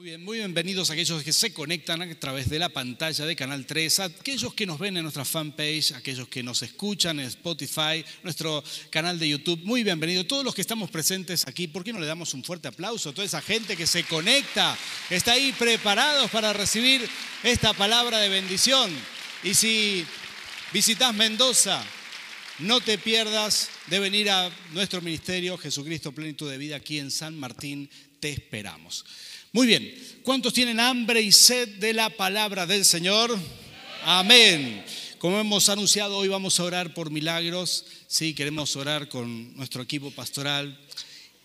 Muy bien, muy bienvenidos a aquellos que se conectan a través de la pantalla de Canal 3, a aquellos que nos ven en nuestra fanpage, aquellos que nos escuchan en Spotify, nuestro canal de YouTube. Muy bienvenidos. Todos los que estamos presentes aquí, ¿por qué no le damos un fuerte aplauso a toda esa gente que se conecta, está ahí preparados para recibir esta palabra de bendición? Y si visitas Mendoza, no te pierdas de venir a nuestro ministerio Jesucristo Plenitud de Vida aquí en San Martín. Te esperamos. Muy bien, ¿cuántos tienen hambre y sed de la palabra del Señor? Amén. Como hemos anunciado, hoy vamos a orar por milagros. Sí, queremos orar con nuestro equipo pastoral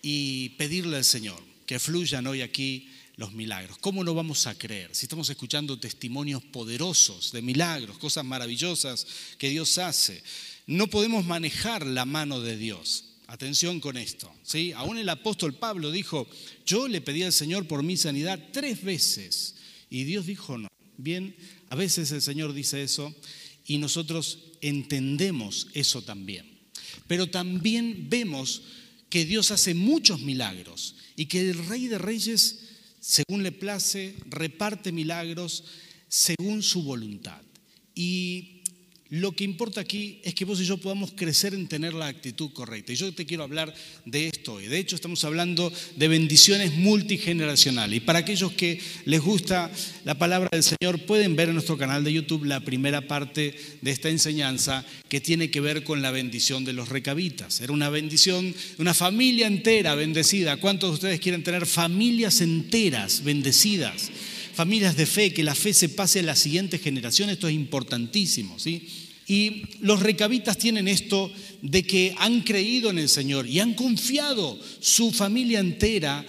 y pedirle al Señor que fluyan hoy aquí los milagros. ¿Cómo no vamos a creer si estamos escuchando testimonios poderosos de milagros, cosas maravillosas que Dios hace? No podemos manejar la mano de Dios. Atención con esto. ¿sí? Aún el apóstol Pablo dijo, yo le pedí al Señor por mi sanidad tres veces y Dios dijo no. Bien, a veces el Señor dice eso y nosotros entendemos eso también. Pero también vemos que Dios hace muchos milagros y que el Rey de Reyes, según le place, reparte milagros según su voluntad. Y lo que importa aquí es que vos y yo podamos crecer en tener la actitud correcta. Y yo te quiero hablar de esto hoy. De hecho, estamos hablando de bendiciones multigeneracionales. Y para aquellos que les gusta la palabra del Señor, pueden ver en nuestro canal de YouTube la primera parte de esta enseñanza que tiene que ver con la bendición de los recabitas. Era una bendición, una familia entera bendecida. ¿Cuántos de ustedes quieren tener familias enteras bendecidas? Familias de fe, que la fe se pase a la siguiente generación, esto es importantísimo, ¿sí? Y los recabitas tienen esto de que han creído en el Señor y han confiado su familia entera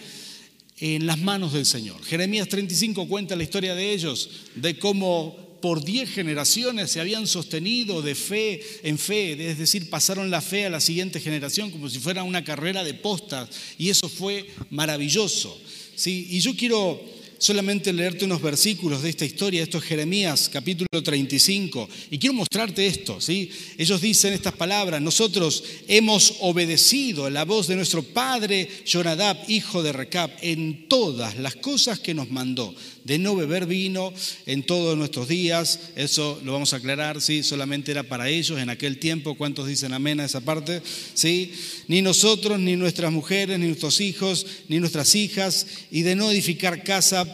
en las manos del Señor. Jeremías 35 cuenta la historia de ellos, de cómo por diez generaciones se habían sostenido de fe en fe, es decir, pasaron la fe a la siguiente generación como si fuera una carrera de postas, y eso fue maravilloso. ¿sí? Y yo quiero solamente leerte unos versículos de esta historia, esto es Jeremías capítulo 35, y quiero mostrarte esto, ¿sí? Ellos dicen estas palabras, nosotros hemos obedecido la voz de nuestro padre Jonadab, hijo de Recab, en todas las cosas que nos mandó, de no beber vino en todos nuestros días, eso lo vamos a aclarar, ¿sí? Solamente era para ellos en aquel tiempo, ¿cuántos dicen amén a esa parte? ¿Sí? Ni nosotros, ni nuestras mujeres, ni nuestros hijos, ni nuestras hijas, y de no edificar casa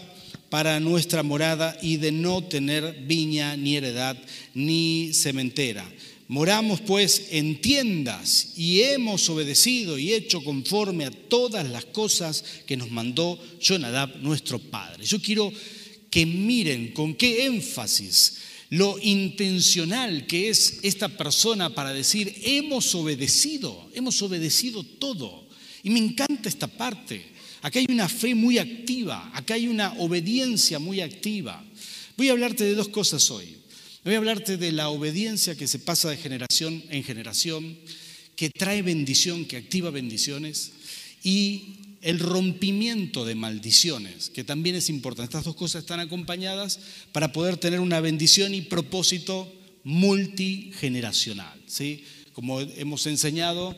para nuestra morada y de no tener viña ni heredad ni cementera. Moramos pues en tiendas y hemos obedecido y hecho conforme a todas las cosas que nos mandó Jonadab, nuestro padre. Yo quiero que miren con qué énfasis lo intencional que es esta persona para decir, hemos obedecido, hemos obedecido todo. Y me encanta esta parte. Acá hay una fe muy activa, acá hay una obediencia muy activa. Voy a hablarte de dos cosas hoy. Voy a hablarte de la obediencia que se pasa de generación en generación, que trae bendición, que activa bendiciones, y el rompimiento de maldiciones, que también es importante. Estas dos cosas están acompañadas para poder tener una bendición y propósito multigeneracional. ¿sí? Como hemos enseñado,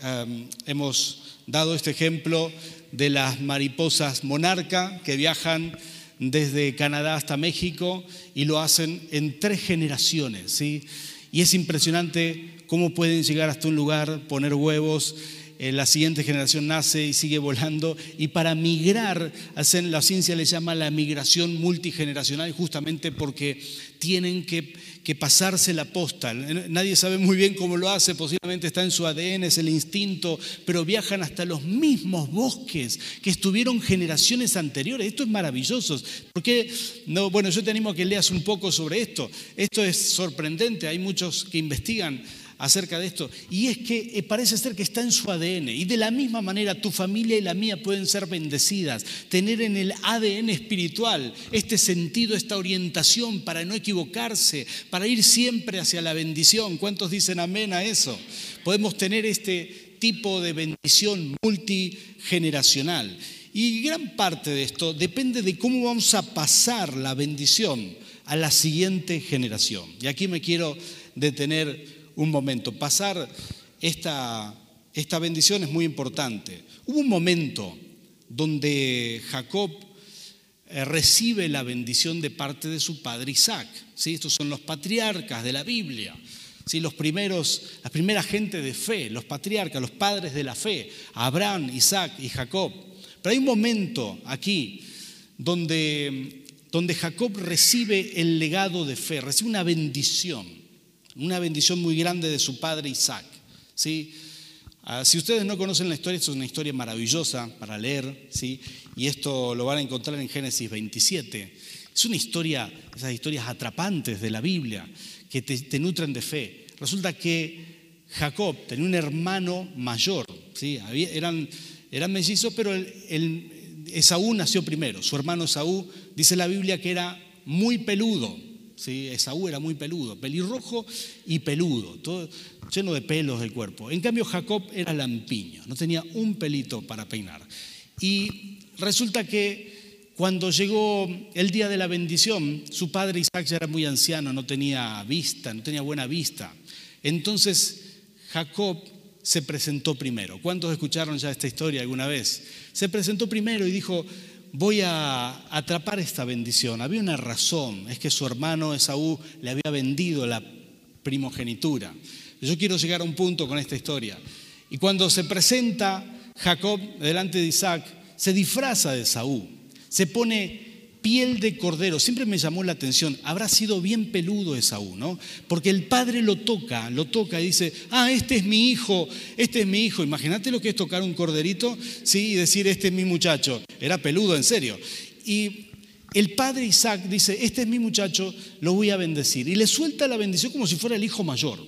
em, hemos dado este ejemplo de las mariposas monarca que viajan desde Canadá hasta México y lo hacen en tres generaciones. ¿sí? Y es impresionante cómo pueden llegar hasta un lugar, poner huevos, eh, la siguiente generación nace y sigue volando. Y para migrar, la ciencia le llama la migración multigeneracional justamente porque tienen que, que pasarse la posta. Nadie sabe muy bien cómo lo hace, posiblemente está en su ADN, es el instinto, pero viajan hasta los mismos bosques que estuvieron generaciones anteriores. Esto es maravilloso. Porque, no, bueno, yo te animo a que leas un poco sobre esto. Esto es sorprendente, hay muchos que investigan acerca de esto. Y es que eh, parece ser que está en su ADN. Y de la misma manera tu familia y la mía pueden ser bendecidas. Tener en el ADN espiritual este sentido, esta orientación para no equivocarse, para ir siempre hacia la bendición. ¿Cuántos dicen amén a eso? Podemos tener este tipo de bendición multigeneracional. Y gran parte de esto depende de cómo vamos a pasar la bendición a la siguiente generación. Y aquí me quiero detener un momento. Pasar esta, esta bendición es muy importante. Hubo un momento donde Jacob eh, recibe la bendición de parte de su padre Isaac. ¿sí? Estos son los patriarcas de la Biblia. ¿sí? Los primeros, la primera gente de fe, los patriarcas, los padres de la fe, Abraham, Isaac y Jacob. Pero hay un momento aquí donde, donde Jacob recibe el legado de fe, recibe una bendición, una bendición muy grande de su padre Isaac. ¿sí? Ah, si ustedes no conocen la historia, esto es una historia maravillosa para leer, ¿sí? y esto lo van a encontrar en Génesis 27. Es una historia, esas historias atrapantes de la Biblia, que te, nutren de fe. Resulta que Jacob tenía un hermano mayor, ¿sí? eran, eran mellizos, pero el, Esaú nació primero. Su hermano Esaú, dice la Biblia que era muy peludo, ¿sí? Esaú era muy peludo, pelirrojo y peludo, todo lleno de pelos del cuerpo. En cambio, Jacob era lampiño, no tenía un pelito para peinar. Y resulta que cuando llegó el día de la bendición, su padre Isaac ya era muy anciano, no tenía vista, no tenía buena vista. Entonces, Jacob se presentó primero. ¿Cuántos escucharon ya esta historia alguna vez? Se presentó primero y dijo, voy a atrapar esta bendición. Había una razón, es que su hermano Esaú le había vendido la primogenitura. Yo quiero llegar a un punto con esta historia. Y cuando se presenta Jacob delante de Isaac, se disfraza de Esaú, se pone piel de cordero. Siempre me llamó la atención, habrá sido bien peludo Esaú, ¿no? Porque el padre lo toca, lo toca y dice, ah, este es mi hijo, este es mi hijo. Imagínate lo que es tocar un corderito, ¿sí? Y decir, este es mi muchacho. Era peludo, en serio. Y el padre Isaac dice, este es mi muchacho, lo voy a bendecir. Y le suelta la bendición como si fuera el hijo mayor.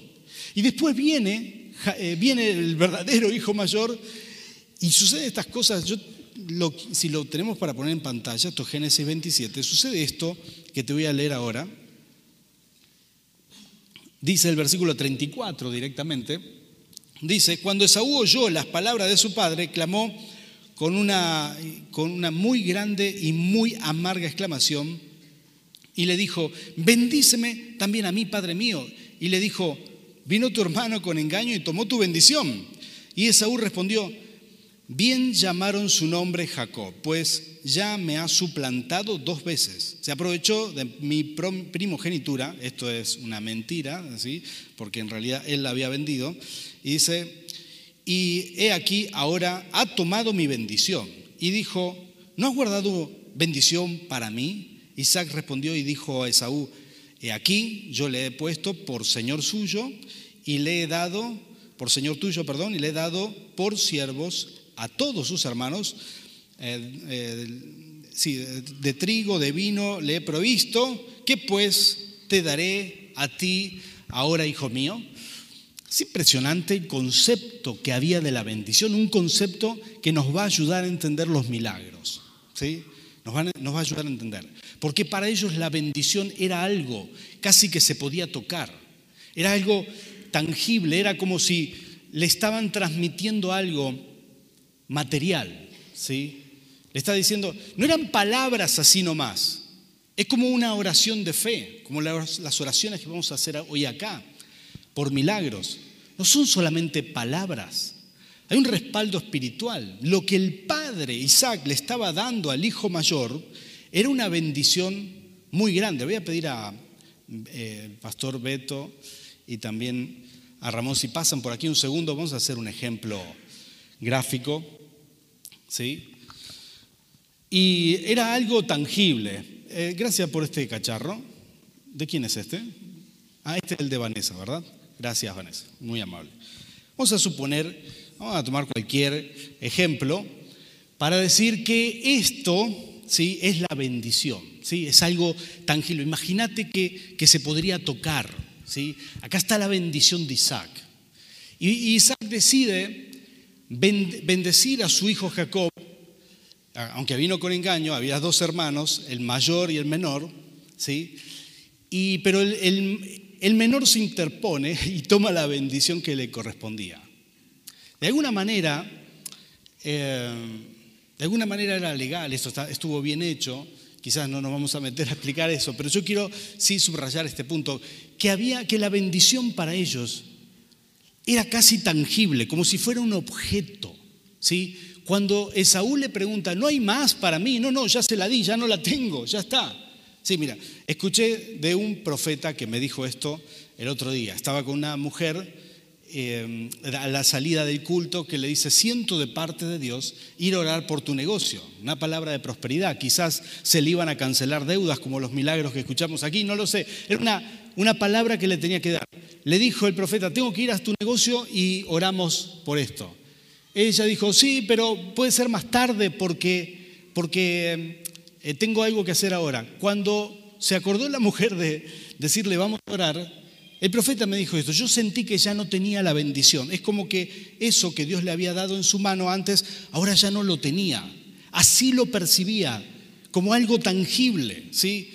Y después viene, eh, viene el verdadero hijo mayor y sucede estas cosas. Yo, si lo tenemos para poner en pantalla, esto es Génesis 27, sucede esto que te voy a leer ahora. Dice el versículo 34 directamente. Dice, cuando Esaú oyó las palabras de su padre, clamó con una, con una muy grande y muy amarga exclamación y le dijo, bendíceme también a mí, Padre mío. Y le dijo, vino tu hermano con engaño y tomó tu bendición. Y Esaú respondió, bien llamaron su nombre Jacob, pues ya me ha suplantado dos veces. Se aprovechó de mi primogenitura, esto es una mentira, ¿sí? porque en realidad él la había vendido, y dice, y he aquí ahora ha tomado mi bendición. Y dijo, ¿no has guardado bendición para mí? Isaac respondió y dijo a Esaú, He aquí, yo le he puesto por Señor suyo y le he dado, por Señor tuyo, perdón, y le he dado por siervos a todos sus hermanos, eh, eh, de trigo, de vino, le he provisto, ¿qué pues te daré a ti ahora, hijo mío? Es impresionante el concepto que había de la bendición, un concepto que nos va a ayudar a entender los milagros. ¿sí? Nos, nos va a ayudar a entender. Porque para ellos la bendición era algo casi que se podía tocar. Era algo tangible, era como si le estaban transmitiendo algo material. ¿sí? Le está diciendo, no eran palabras así nomás. Es como una oración de fe, como las oraciones que vamos a hacer hoy acá, por milagros. No son solamente palabras, hay un respaldo espiritual. Lo que el padre Isaac le estaba dando al hijo mayor era una bendición muy grande. Voy a pedir a eh, Pastor Beto y también a Ramón, si pasan por aquí un segundo, vamos a hacer un ejemplo gráfico. ¿Sí? Y era algo tangible. Eh, gracias por este cacharro. ¿De quién es este? Ah, este es el de Vanessa, ¿verdad? Gracias, Vanessa. Muy amable. Vamos a suponer, vamos a tomar cualquier ejemplo para decir que esto ¿sí? es la bendición, ¿sí? es algo tangible. Imagínate que, que, se podría tocar. ¿sí? Acá está la bendición de Isaac. Y Isaac decide bendecir a su hijo Jacob, aunque vino con engaño, había dos hermanos, el mayor y el menor, ¿sí? y, pero el, el, menor se interpone y toma la bendición que le correspondía. De alguna manera, eh, de alguna manera era legal, esto estuvo bien hecho, quizás no nos vamos a meter a explicar eso, pero yo quiero sí subrayar este punto, que había que la bendición para ellos era casi tangible, como si fuera un objeto, ¿sí? Cuando Esaú le pregunta, no hay más para mí, no, no, ya se la di, ya no la tengo, ya está. Sí, mira, escuché de un profeta que me dijo esto el otro día. Estaba con una mujer eh, a la salida del culto que le dice, siento de parte de Dios ir a orar por tu negocio. Una palabra de prosperidad. Quizás se le iban a cancelar deudas como los milagros que escuchamos aquí, no lo sé. Era una, una palabra que le tenía que dar. Le dijo el profeta, tengo que ir a tu negocio y oramos por esto. Ella dijo, sí, pero puede ser más tarde porque, porque eh, tengo algo que hacer ahora. Cuando se acordó la mujer de decirle, vamos a orar, el profeta me dijo esto, yo sentí que ya no tenía la bendición. Es como que eso que Dios le había dado en su mano antes, ahora ya no lo tenía. Así lo percibía, como algo tangible, ¿sí?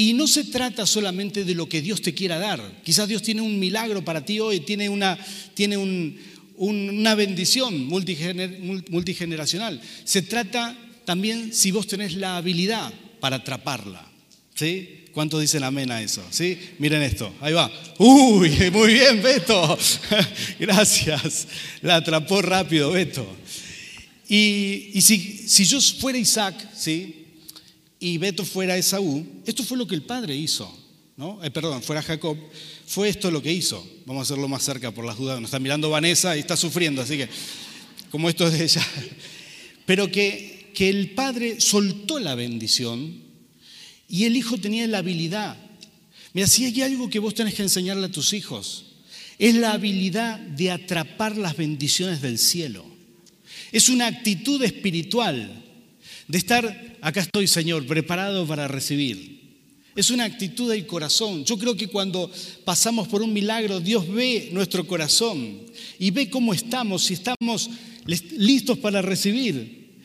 Y no se trata solamente de lo que Dios te quiera dar. Quizás Dios tiene un milagro para ti hoy, tiene una, tiene un, una bendición multigeneracional. Se trata también si vos tenés la habilidad para atraparla. ¿Sí? ¿Cuántos dicen amén a eso? ¿Sí? Miren esto, ahí va. Uy, muy bien, Beto. Gracias. La atrapó rápido, Beto. Y, si, si, yo fuera Isaac, ¿sí? Y Beto fuera Esaú, esto fue lo que el padre hizo. ¿no? Eh, perdón, fuera Jacob, fue esto lo que hizo. Vamos a hacerlo más cerca por las dudas. Nos está mirando Vanessa y está sufriendo, así que, como esto es de ella. Pero que, que el padre soltó la bendición y el hijo tenía la habilidad. Mira, si hay algo que vos tenés que enseñarle a tus hijos, es la habilidad de atrapar las bendiciones del cielo. Es una actitud espiritual de estar, acá estoy Señor, preparado para recibir. Es una actitud del corazón. Yo creo que cuando pasamos por un milagro, Dios ve nuestro corazón y ve cómo estamos, si estamos listos para recibir.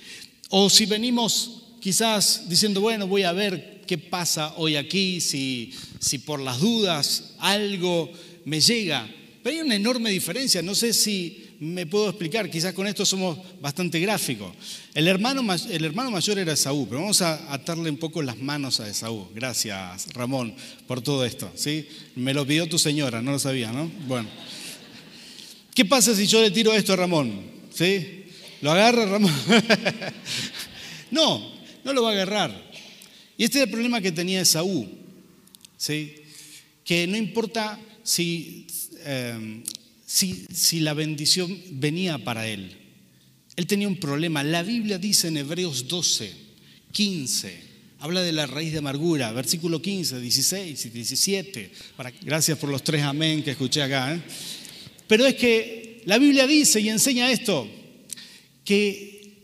O si venimos quizás diciendo, bueno, voy a ver qué pasa hoy aquí, si, si por las dudas algo me llega. Pero hay una enorme diferencia. No sé si me puedo explicar, quizás con esto somos bastante gráficos. El hermano, el hermano mayor era Esaú, pero vamos a atarle un poco las manos a Esaú. Gracias, Ramón, por todo esto. ¿sí? Me lo pidió tu señora, no lo sabía, ¿no? Bueno. ¿Qué pasa si yo le tiro esto a Ramón? ¿Sí? ¿Lo agarra Ramón? no, no lo va a agarrar. Y este es el problema que tenía Esaú. ¿sí? Que no importa si eh, si, la bendición venía para él. Él tenía un problema. La Biblia dice en Hebreos 12, 15, habla de la raíz de amargura, versículo 15, 16 y 17. gracias por los tres amén que escuché acá. ¿eh? Pero es que la Biblia dice y enseña esto, que,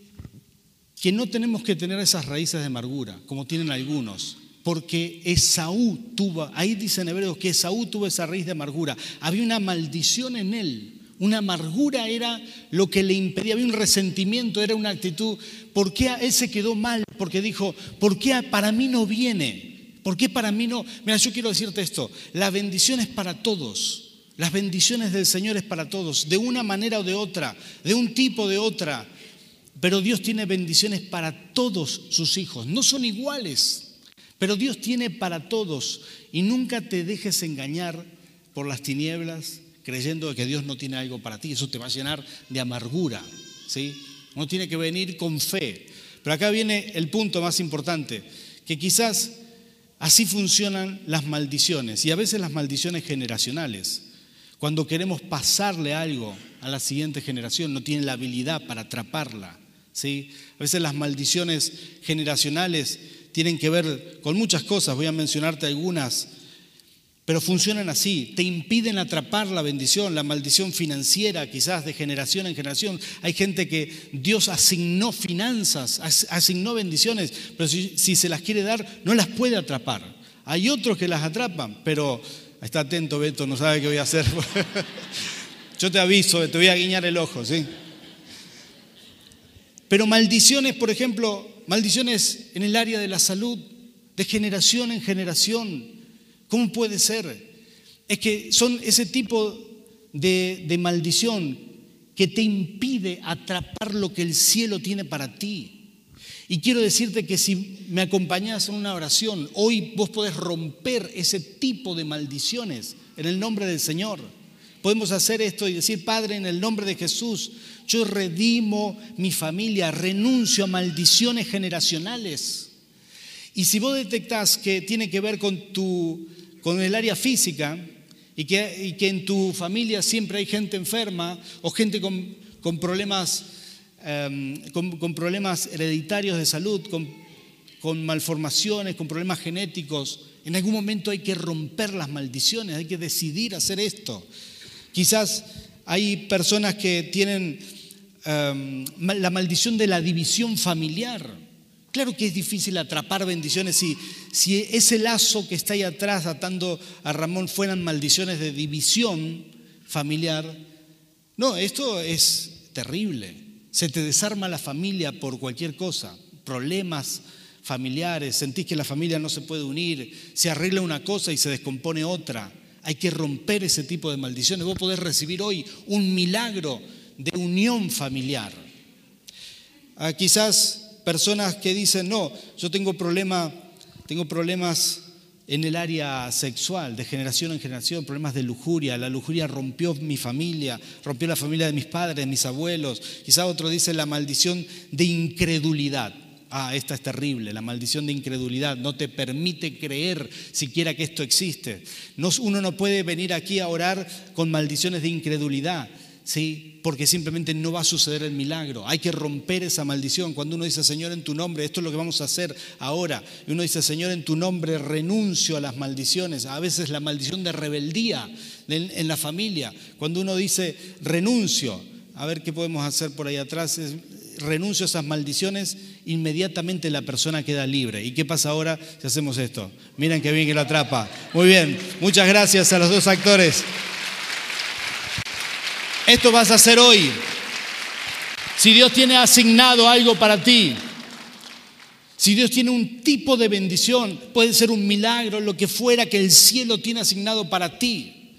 que no tenemos que tener esas raíces de amargura, como tienen algunos porque Esaú tuvo, ahí dice en Hebreos que Esaú tuvo esa raíz de amargura. Había una maldición en él. Una amargura era lo que le impedía, había un resentimiento, era una actitud. ¿Por qué él se quedó mal? Porque dijo, ¿por qué para mí no viene? ¿Por qué para mí no? Mira, yo quiero decirte esto, la bendición es para todos. Las bendiciones del Señor es para todos, de una manera o de otra, de un tipo o de otra. Pero Dios tiene bendiciones para todos sus hijos, no son iguales. Pero Dios tiene para todos y nunca te dejes engañar por las tinieblas creyendo que Dios no tiene algo para ti. Eso te va a llenar de amargura. ¿sí? Uno tiene que venir con fe. Pero acá viene el punto más importante, que quizás así funcionan las maldiciones y a veces las maldiciones generacionales. Cuando queremos pasarle algo a la siguiente generación, no tienen la habilidad para atraparla. ¿sí? A veces las maldiciones generacionales tienen que ver con muchas cosas, voy a mencionarte algunas, pero funcionan así, te impiden atrapar la bendición, la maldición financiera, quizás de generación en generación. Hay gente que Dios asignó finanzas, asignó bendiciones, pero si, se las quiere dar, no las puede atrapar. Hay otros que las atrapan, pero está atento, Beto, no sabe qué voy a hacer. Yo te aviso, te voy a guiñar el ojo, ¿sí? Pero maldiciones, por ejemplo, maldiciones en el área de la salud, de generación en generación. ¿Cómo puede ser? Es que son ese tipo de, maldición que te impide atrapar lo que el cielo tiene para ti. Y quiero decirte que si me acompañas en una oración, hoy vos podés romper ese tipo de maldiciones en el nombre del Señor. Podemos hacer esto y decir, Padre, en el nombre de Jesús, Yo redimo mi familia, renuncio a maldiciones generacionales. Y si vos detectás que tiene que ver con, tu, con el área física y que, que en tu familia siempre hay gente enferma o gente con, con problemas, em, con, problemas hereditarios de salud, con, con malformaciones, con problemas genéticos, en algún momento hay que romper las maldiciones, hay que decidir hacer esto. Quizás hay personas que tienen em, la maldición de la división familiar. Claro que es difícil atrapar bendiciones si, si ese lazo que está ahí atrás atando a Ramón fueran maldiciones de división familiar. No, esto es terrible. Se te desarma la familia por cualquier cosa, problemas familiares, sentís que la familia no se puede unir, se arregla una cosa y se descompone otra. Hay que romper ese tipo de maldiciones. Vos podés recibir hoy un milagro de unión familiar. Ah, quizás personas que dicen, no, yo tengo, problema, tengo problemas en el área sexual, de generación en generación, problemas de lujuria. La lujuria rompió mi familia, rompió la familia de mis padres, de mis abuelos. Quizá otro dice la maldición de incredulidad. Ah, esta es terrible, la maldición de incredulidad. No te permite creer siquiera que esto existe. uno no puede venir aquí a orar con maldiciones de incredulidad. ¿Sí? porque simplemente no va a suceder el milagro. Hay que romper esa maldición. Cuando uno dice, Señor, en tu nombre, esto es lo que vamos a hacer ahora. Y uno dice, Señor, en tu nombre renuncio a las maldiciones. A veces la maldición de rebeldía en, la familia. Cuando uno dice, renuncio, a ver qué podemos hacer por ahí atrás, renuncio a esas maldiciones, inmediatamente la persona queda libre. ¿Y qué pasa ahora si hacemos esto? Miren qué bien que lo atrapa. Muy bien, muchas gracias a los dos actores. Esto vas a hacer hoy. Si Dios tiene asignado algo para ti, si Dios tiene un tipo de bendición, puede ser un milagro, lo que fuera que el cielo tiene asignado para ti.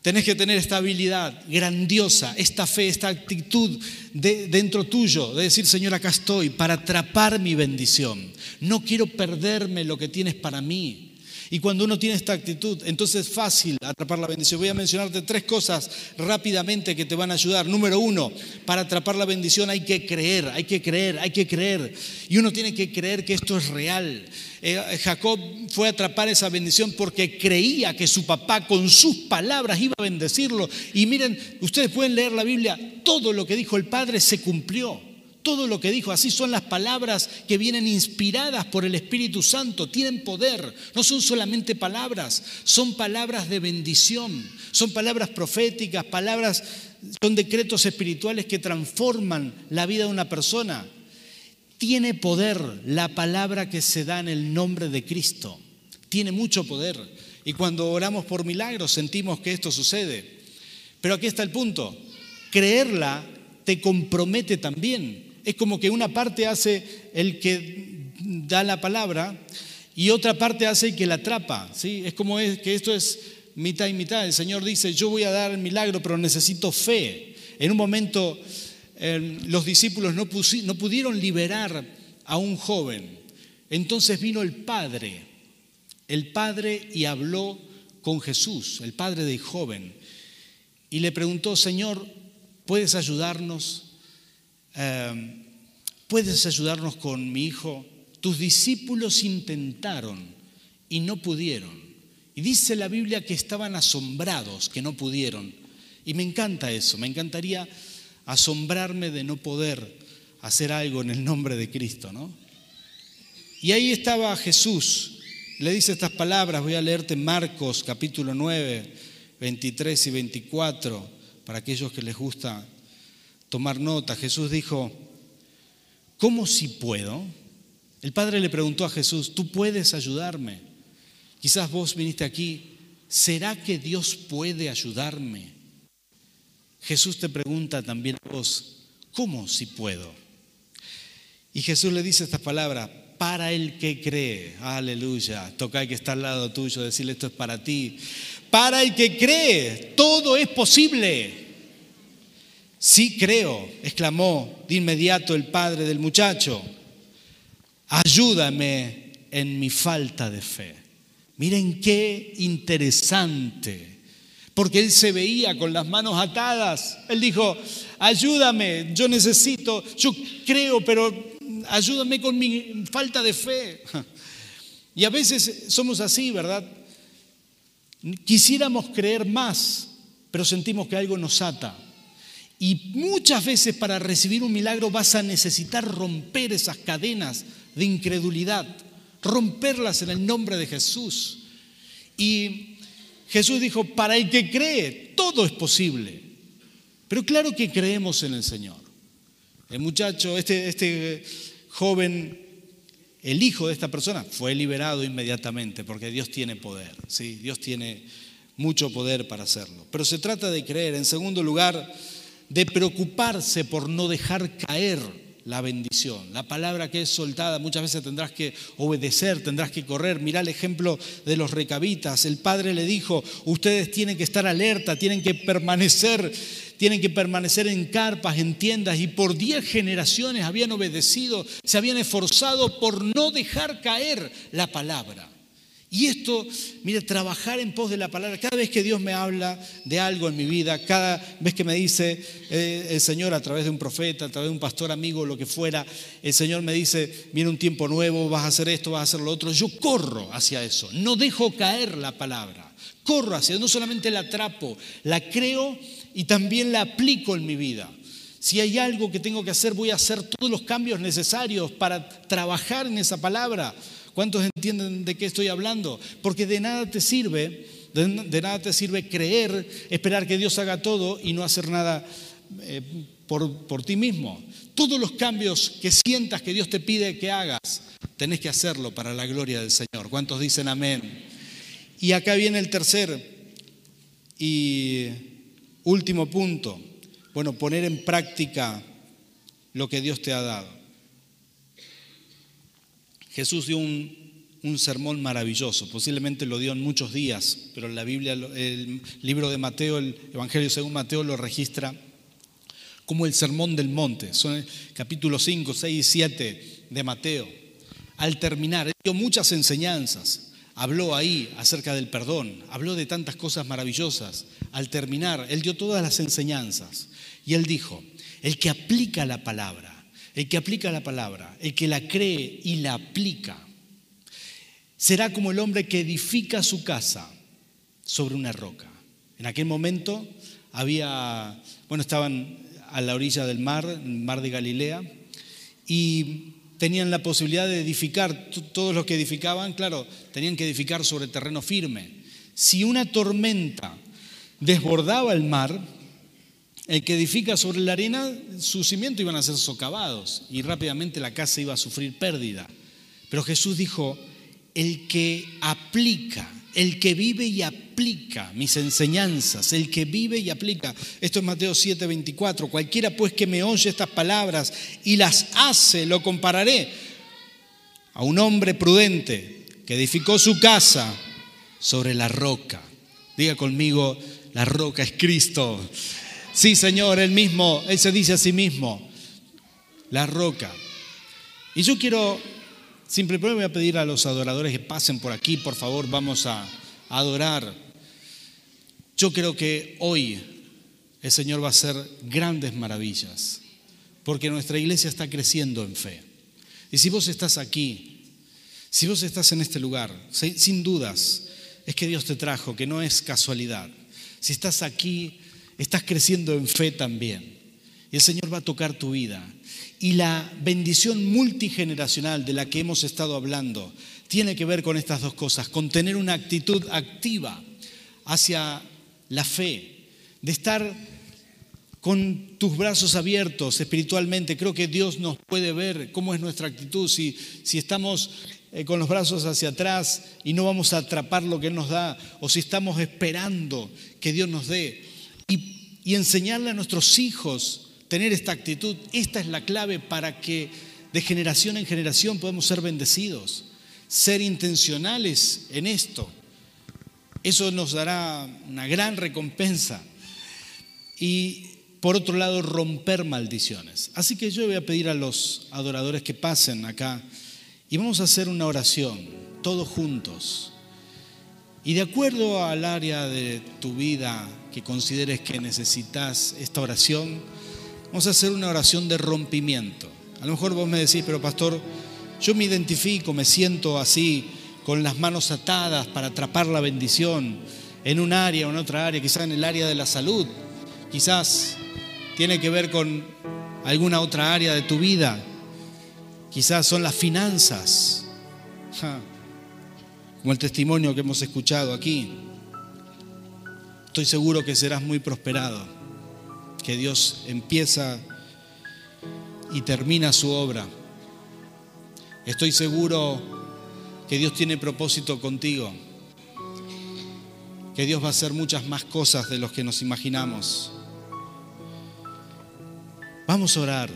Tenés que tener esta habilidad grandiosa, esta fe, esta actitud dentro tuyo, de decir, Señor, acá estoy para atrapar mi bendición. No quiero perderme lo que tienes para mí. Y cuando uno tiene esta actitud, entonces es fácil atrapar la bendición. Voy a mencionarte tres cosas rápidamente que te van a ayudar. Número uno, para atrapar la bendición hay que creer, hay que creer, hay que creer. Y uno tiene que creer que esto es real. Eh, Jacob fue a atrapar esa bendición porque creía que su papá con sus palabras iba a bendecirlo. Y miren, ustedes pueden leer la Biblia, todo lo que dijo el Padre se cumplió. Todo lo que dijo, así son las palabras que vienen inspiradas por el Espíritu Santo, tienen poder, no son solamente palabras, son palabras de bendición, son palabras proféticas, palabras, son decretos espirituales que transforman la vida de una persona. Tiene poder la palabra que se da en el nombre de Cristo, tiene mucho poder. Y cuando oramos por milagros sentimos que esto sucede. Pero aquí está el punto, creerla te compromete también es como que una parte hace el que da la palabra y otra parte hace el que la atrapa. ¿sí? Es como que esto es mitad y mitad. El Señor dice, yo voy a dar el milagro, pero necesito fe. En un momento em, los discípulos no, no pudieron liberar a un joven. Entonces vino el Padre, el Padre y habló con Jesús, el Padre del joven, y le preguntó, Señor, ¿puedes ayudarnos? Em, ¿puedes ayudarnos con mi hijo? Tus discípulos intentaron y no pudieron. Y dice la Biblia que estaban asombrados, que no pudieron. Y me encanta eso, me encantaría asombrarme de no poder hacer algo en el nombre de Cristo, ¿no? Y ahí estaba Jesús, le dice estas palabras, voy a leerte Marcos capítulo 9, 23 y 24, para aquellos que les gusta tomar nota. Jesús dijo, ¿cómo si puedo? El Padre le preguntó a Jesús, ¿tú puedes ayudarme? Quizás vos viniste aquí, ¿será que Dios puede ayudarme? Jesús te pregunta también a vos, ¿cómo si puedo? Y Jesús le dice estas palabras, para el que cree, aleluya, toca el que está al lado tuyo, decirle esto es para ti, para el que cree, todo es posible. Sí creo, exclamó de inmediato el padre del muchacho. Ayúdame en mi falta de fe. Miren qué interesante. porque él se veía con las manos atadas. Él dijo, ayúdame, yo necesito, yo creo, pero ayúdame con mi falta de fe. Y a veces somos así, ¿verdad? Quisiéramos creer más, pero sentimos que algo nos ata. Y muchas veces para recibir un milagro vas a necesitar romper esas cadenas de incredulidad, romperlas en el nombre de Jesús. Y Jesús dijo, para el que cree, todo es posible. Pero claro que creemos en el Señor. El muchacho, este, este joven, el hijo de esta persona, fue liberado inmediatamente porque Dios tiene poder. ¿sí? Dios tiene mucho poder para hacerlo. Pero se trata de creer. En segundo lugar, de preocuparse por no dejar caer la bendición. La palabra que es soltada, muchas veces tendrás que obedecer, tendrás que correr. Mirá el ejemplo de los recabitas. El padre le dijo, ustedes tienen que estar alerta, tienen que permanecer, tienen que permanecer en carpas, en tiendas. Y por diez generaciones habían obedecido, se habían esforzado por no dejar caer la palabra. Y esto, mire, trabajar en pos de la palabra, cada vez que Dios me habla de algo en mi vida, cada vez que me dice eh, el Señor a través de un profeta, a través de un pastor amigo, lo que fuera, el Señor me dice, viene un tiempo nuevo, vas a hacer esto, vas a hacer lo otro, yo corro hacia eso, no dejo caer la palabra, corro hacia, no solamente la atrapo, la creo y también la aplico en mi vida. Si hay algo que tengo que hacer, voy a hacer todos los cambios necesarios para trabajar en esa palabra ¿Cuántos entienden de qué estoy hablando? Porque de nada te sirve, de, nada te sirve creer, esperar que Dios haga todo y no hacer nada eh, por, por ti mismo. Todos los cambios que sientas que Dios te pide que hagas, tenés que hacerlo para la gloria del Señor. ¿Cuántos dicen amén? Y acá viene el tercer y último punto. Bueno, poner en práctica lo que Dios te ha dado. Jesús dio un, sermón maravilloso, posiblemente lo dio en muchos días, pero la Biblia, el libro de Mateo, el Evangelio según Mateo lo registra como el sermón del monte. Son capítulos 5, 6 y 7 de Mateo. Al terminar, él dio muchas enseñanzas. Habló ahí acerca del perdón, habló de tantas cosas maravillosas. Al terminar, él dio todas las enseñanzas. Y él dijo, el que aplica la palabra, el que aplica la palabra, el que la cree y la aplica, será como el hombre que edifica su casa sobre una roca. En aquel momento había, bueno, estaban a la orilla del mar, el mar de Galilea, y tenían la posibilidad de edificar, todos los que edificaban, claro, tenían que edificar sobre terreno firme. Si una tormenta desbordaba el mar, el que edifica sobre la arena, sus cimientos iban a ser socavados y rápidamente la casa iba a sufrir pérdida. Pero Jesús dijo, el que aplica, el que vive y aplica mis enseñanzas, el que vive y aplica. Esto es Mateo 7:24. Cualquiera pues que me oye estas palabras y las hace, lo compararé a un hombre prudente que edificó su casa sobre la roca. Diga conmigo, la roca es Cristo. Sí, Señor, Él mismo, Él se dice a sí mismo, la roca. Y yo quiero, simplemente voy a pedir a los adoradores que pasen por aquí, por favor, vamos a adorar. Yo creo que hoy el Señor va a hacer grandes maravillas, porque nuestra iglesia está creciendo en fe. Y si vos estás aquí, si vos estás en este lugar, sin dudas, es que Dios te trajo, que no es casualidad. Si estás aquí, estás creciendo en fe también. Y el Señor va a tocar tu vida. Y la bendición multigeneracional de la que hemos estado hablando tiene que ver con estas dos cosas, con tener una actitud activa hacia la fe, de estar con tus brazos abiertos espiritualmente. Creo que Dios nos puede ver cómo es nuestra actitud. Si, si estamos eh, con los brazos hacia atrás y no vamos a atrapar lo que Él nos da, o si estamos esperando que Dios nos dé y, enseñarle a nuestros hijos tener esta actitud. Esta es la clave para que de generación en generación podamos ser bendecidos, ser intencionales en esto. Eso nos dará una gran recompensa. Y por otro lado, romper maldiciones. Así que yo voy a pedir a los adoradores que pasen acá y vamos a hacer una oración, todos juntos. Y de acuerdo al área de tu vida que consideres que necesitas esta oración, vamos a hacer una oración de rompimiento. A lo mejor vos me decís, pero pastor, yo me identifico, me siento así, con las manos atadas para atrapar la bendición en un área o en otra área, quizás en el área de la salud, quizás tiene que ver con alguna otra área de tu vida, quizás son las finanzas, como el testimonio que hemos escuchado aquí. Estoy seguro que serás muy prosperado, que Dios empieza y termina su obra. Estoy seguro que Dios tiene propósito contigo, que Dios va a hacer muchas más cosas de los que nos imaginamos. Vamos a orar.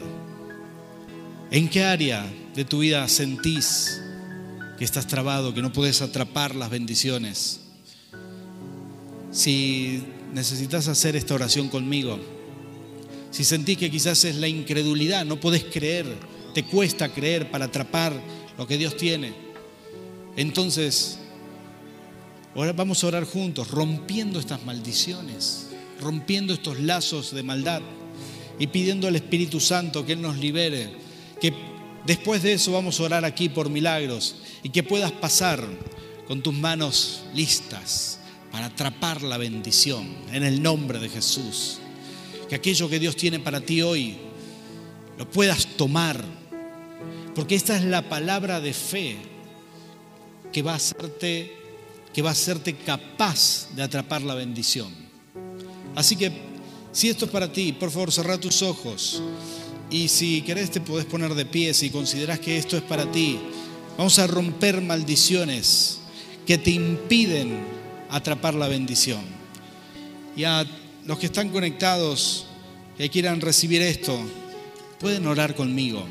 ¿En qué área de tu vida sentís que estás trabado, que no puedes atrapar las bendiciones? Si necesitas hacer esta oración conmigo, si sentís que quizás es la incredulidad, no puedes creer, te cuesta creer para atrapar lo que Dios tiene, entonces ahora vamos a orar juntos, rompiendo estas maldiciones, rompiendo estos lazos de maldad y pidiendo al Espíritu Santo que Él nos libere, que después de eso vamos a orar aquí por milagros y que puedas pasar con tus manos listas para atrapar la bendición en el nombre de Jesús. Que aquello que Dios tiene para ti hoy lo puedas tomar, porque esta es la palabra de fe que va a hacerte que va a hacerte capaz de atrapar la bendición. Así que si esto es para ti, por favor, cerra tus ojos. Y si querés te podés poner de pie si consideras que esto es para ti. Vamos a romper maldiciones que te impiden atrapar la bendición. Y a los que están conectados, que quieran recibir esto, pueden orar conmigo.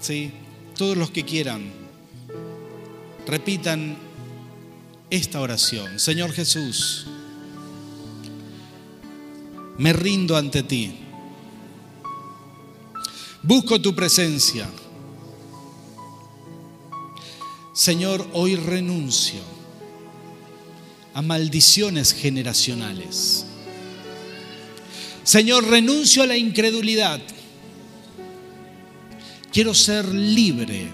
¿sí? Todos los que quieran, repitan esta oración. Señor Jesús, me rindo ante ti. Busco tu presencia. Señor, hoy renuncio a maldiciones generacionales. Señor, renuncio a la incredulidad. Quiero ser libre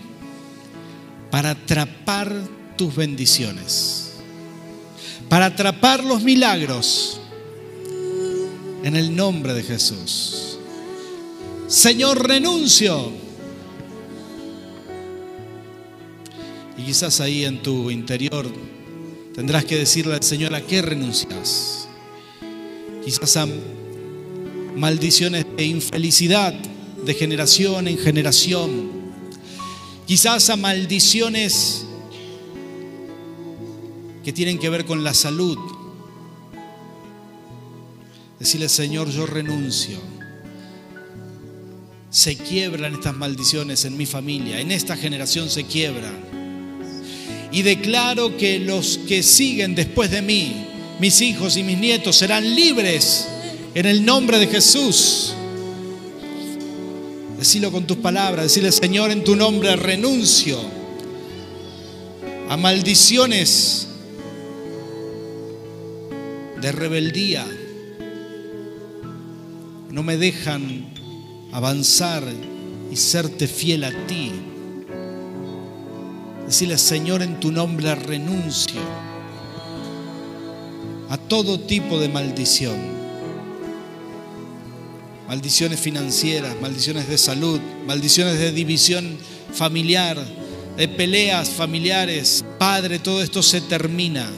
para atrapar tus bendiciones, para atrapar los milagros en el nombre de Jesús. Señor, renuncio. Y quizás ahí en tu interior tendrás que decirle al Señor a qué renuncias. Quizás a maldiciones de infelicidad de generación en generación. Quizás a maldiciones que tienen que ver con la salud, Decirle, Señor, yo renuncio. Se quiebran estas maldiciones en mi familia, en esta generación se quiebran. Y declaro que los que siguen después de mí, mis hijos y mis nietos, serán libres en el nombre de Jesús. Decilo con tus palabras, decirle, Señor, en tu nombre renuncio a maldiciones de rebeldía no me dejan avanzar y serte fiel a ti. Decirle, Señor, en tu nombre renuncio a todo tipo de maldición. Maldiciones financieras, maldiciones de salud, maldiciones de división familiar, de peleas familiares. Padre, todo esto se termina.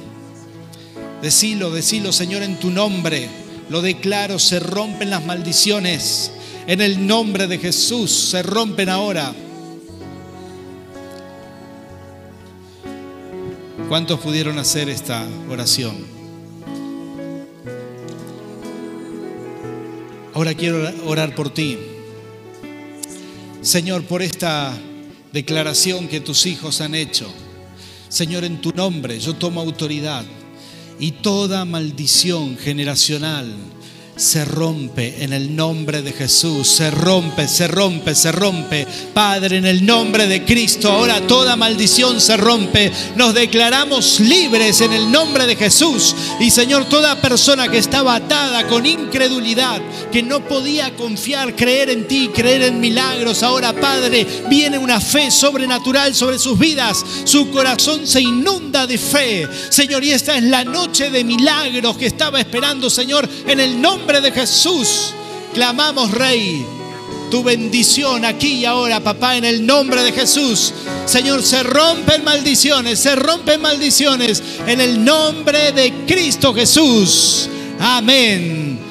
Decilo, decilo, Señor, en tu nombre lo declaro, se rompen las maldiciones. En el nombre de Jesús se rompen ahora. ¿Cuántos pudieron hacer esta oración? Ahora quiero orar por ti. Señor, por esta declaración que tus hijos han hecho. Señor, en tu nombre yo tomo autoridad y toda maldición generacional se rompe en el nombre de Jesús, se rompe, se rompe, se rompe. Padre, en el nombre de Cristo, ahora toda maldición se rompe. Nos declaramos libres en el nombre de Jesús. Y Señor, toda persona que estaba atada con incredulidad, que no podía confiar, creer en ti, creer en milagros, ahora Padre, viene una fe sobrenatural sobre sus vidas. Su corazón se inunda de fe. Señor, y esta es la noche de milagros que estaba esperando, Señor, en el de Jesús, clamamos, Rey, tu bendición aquí y ahora, papá, en el nombre de Jesús. Señor, se rompen maldiciones, se rompen maldiciones en el nombre de Cristo Jesús. Amén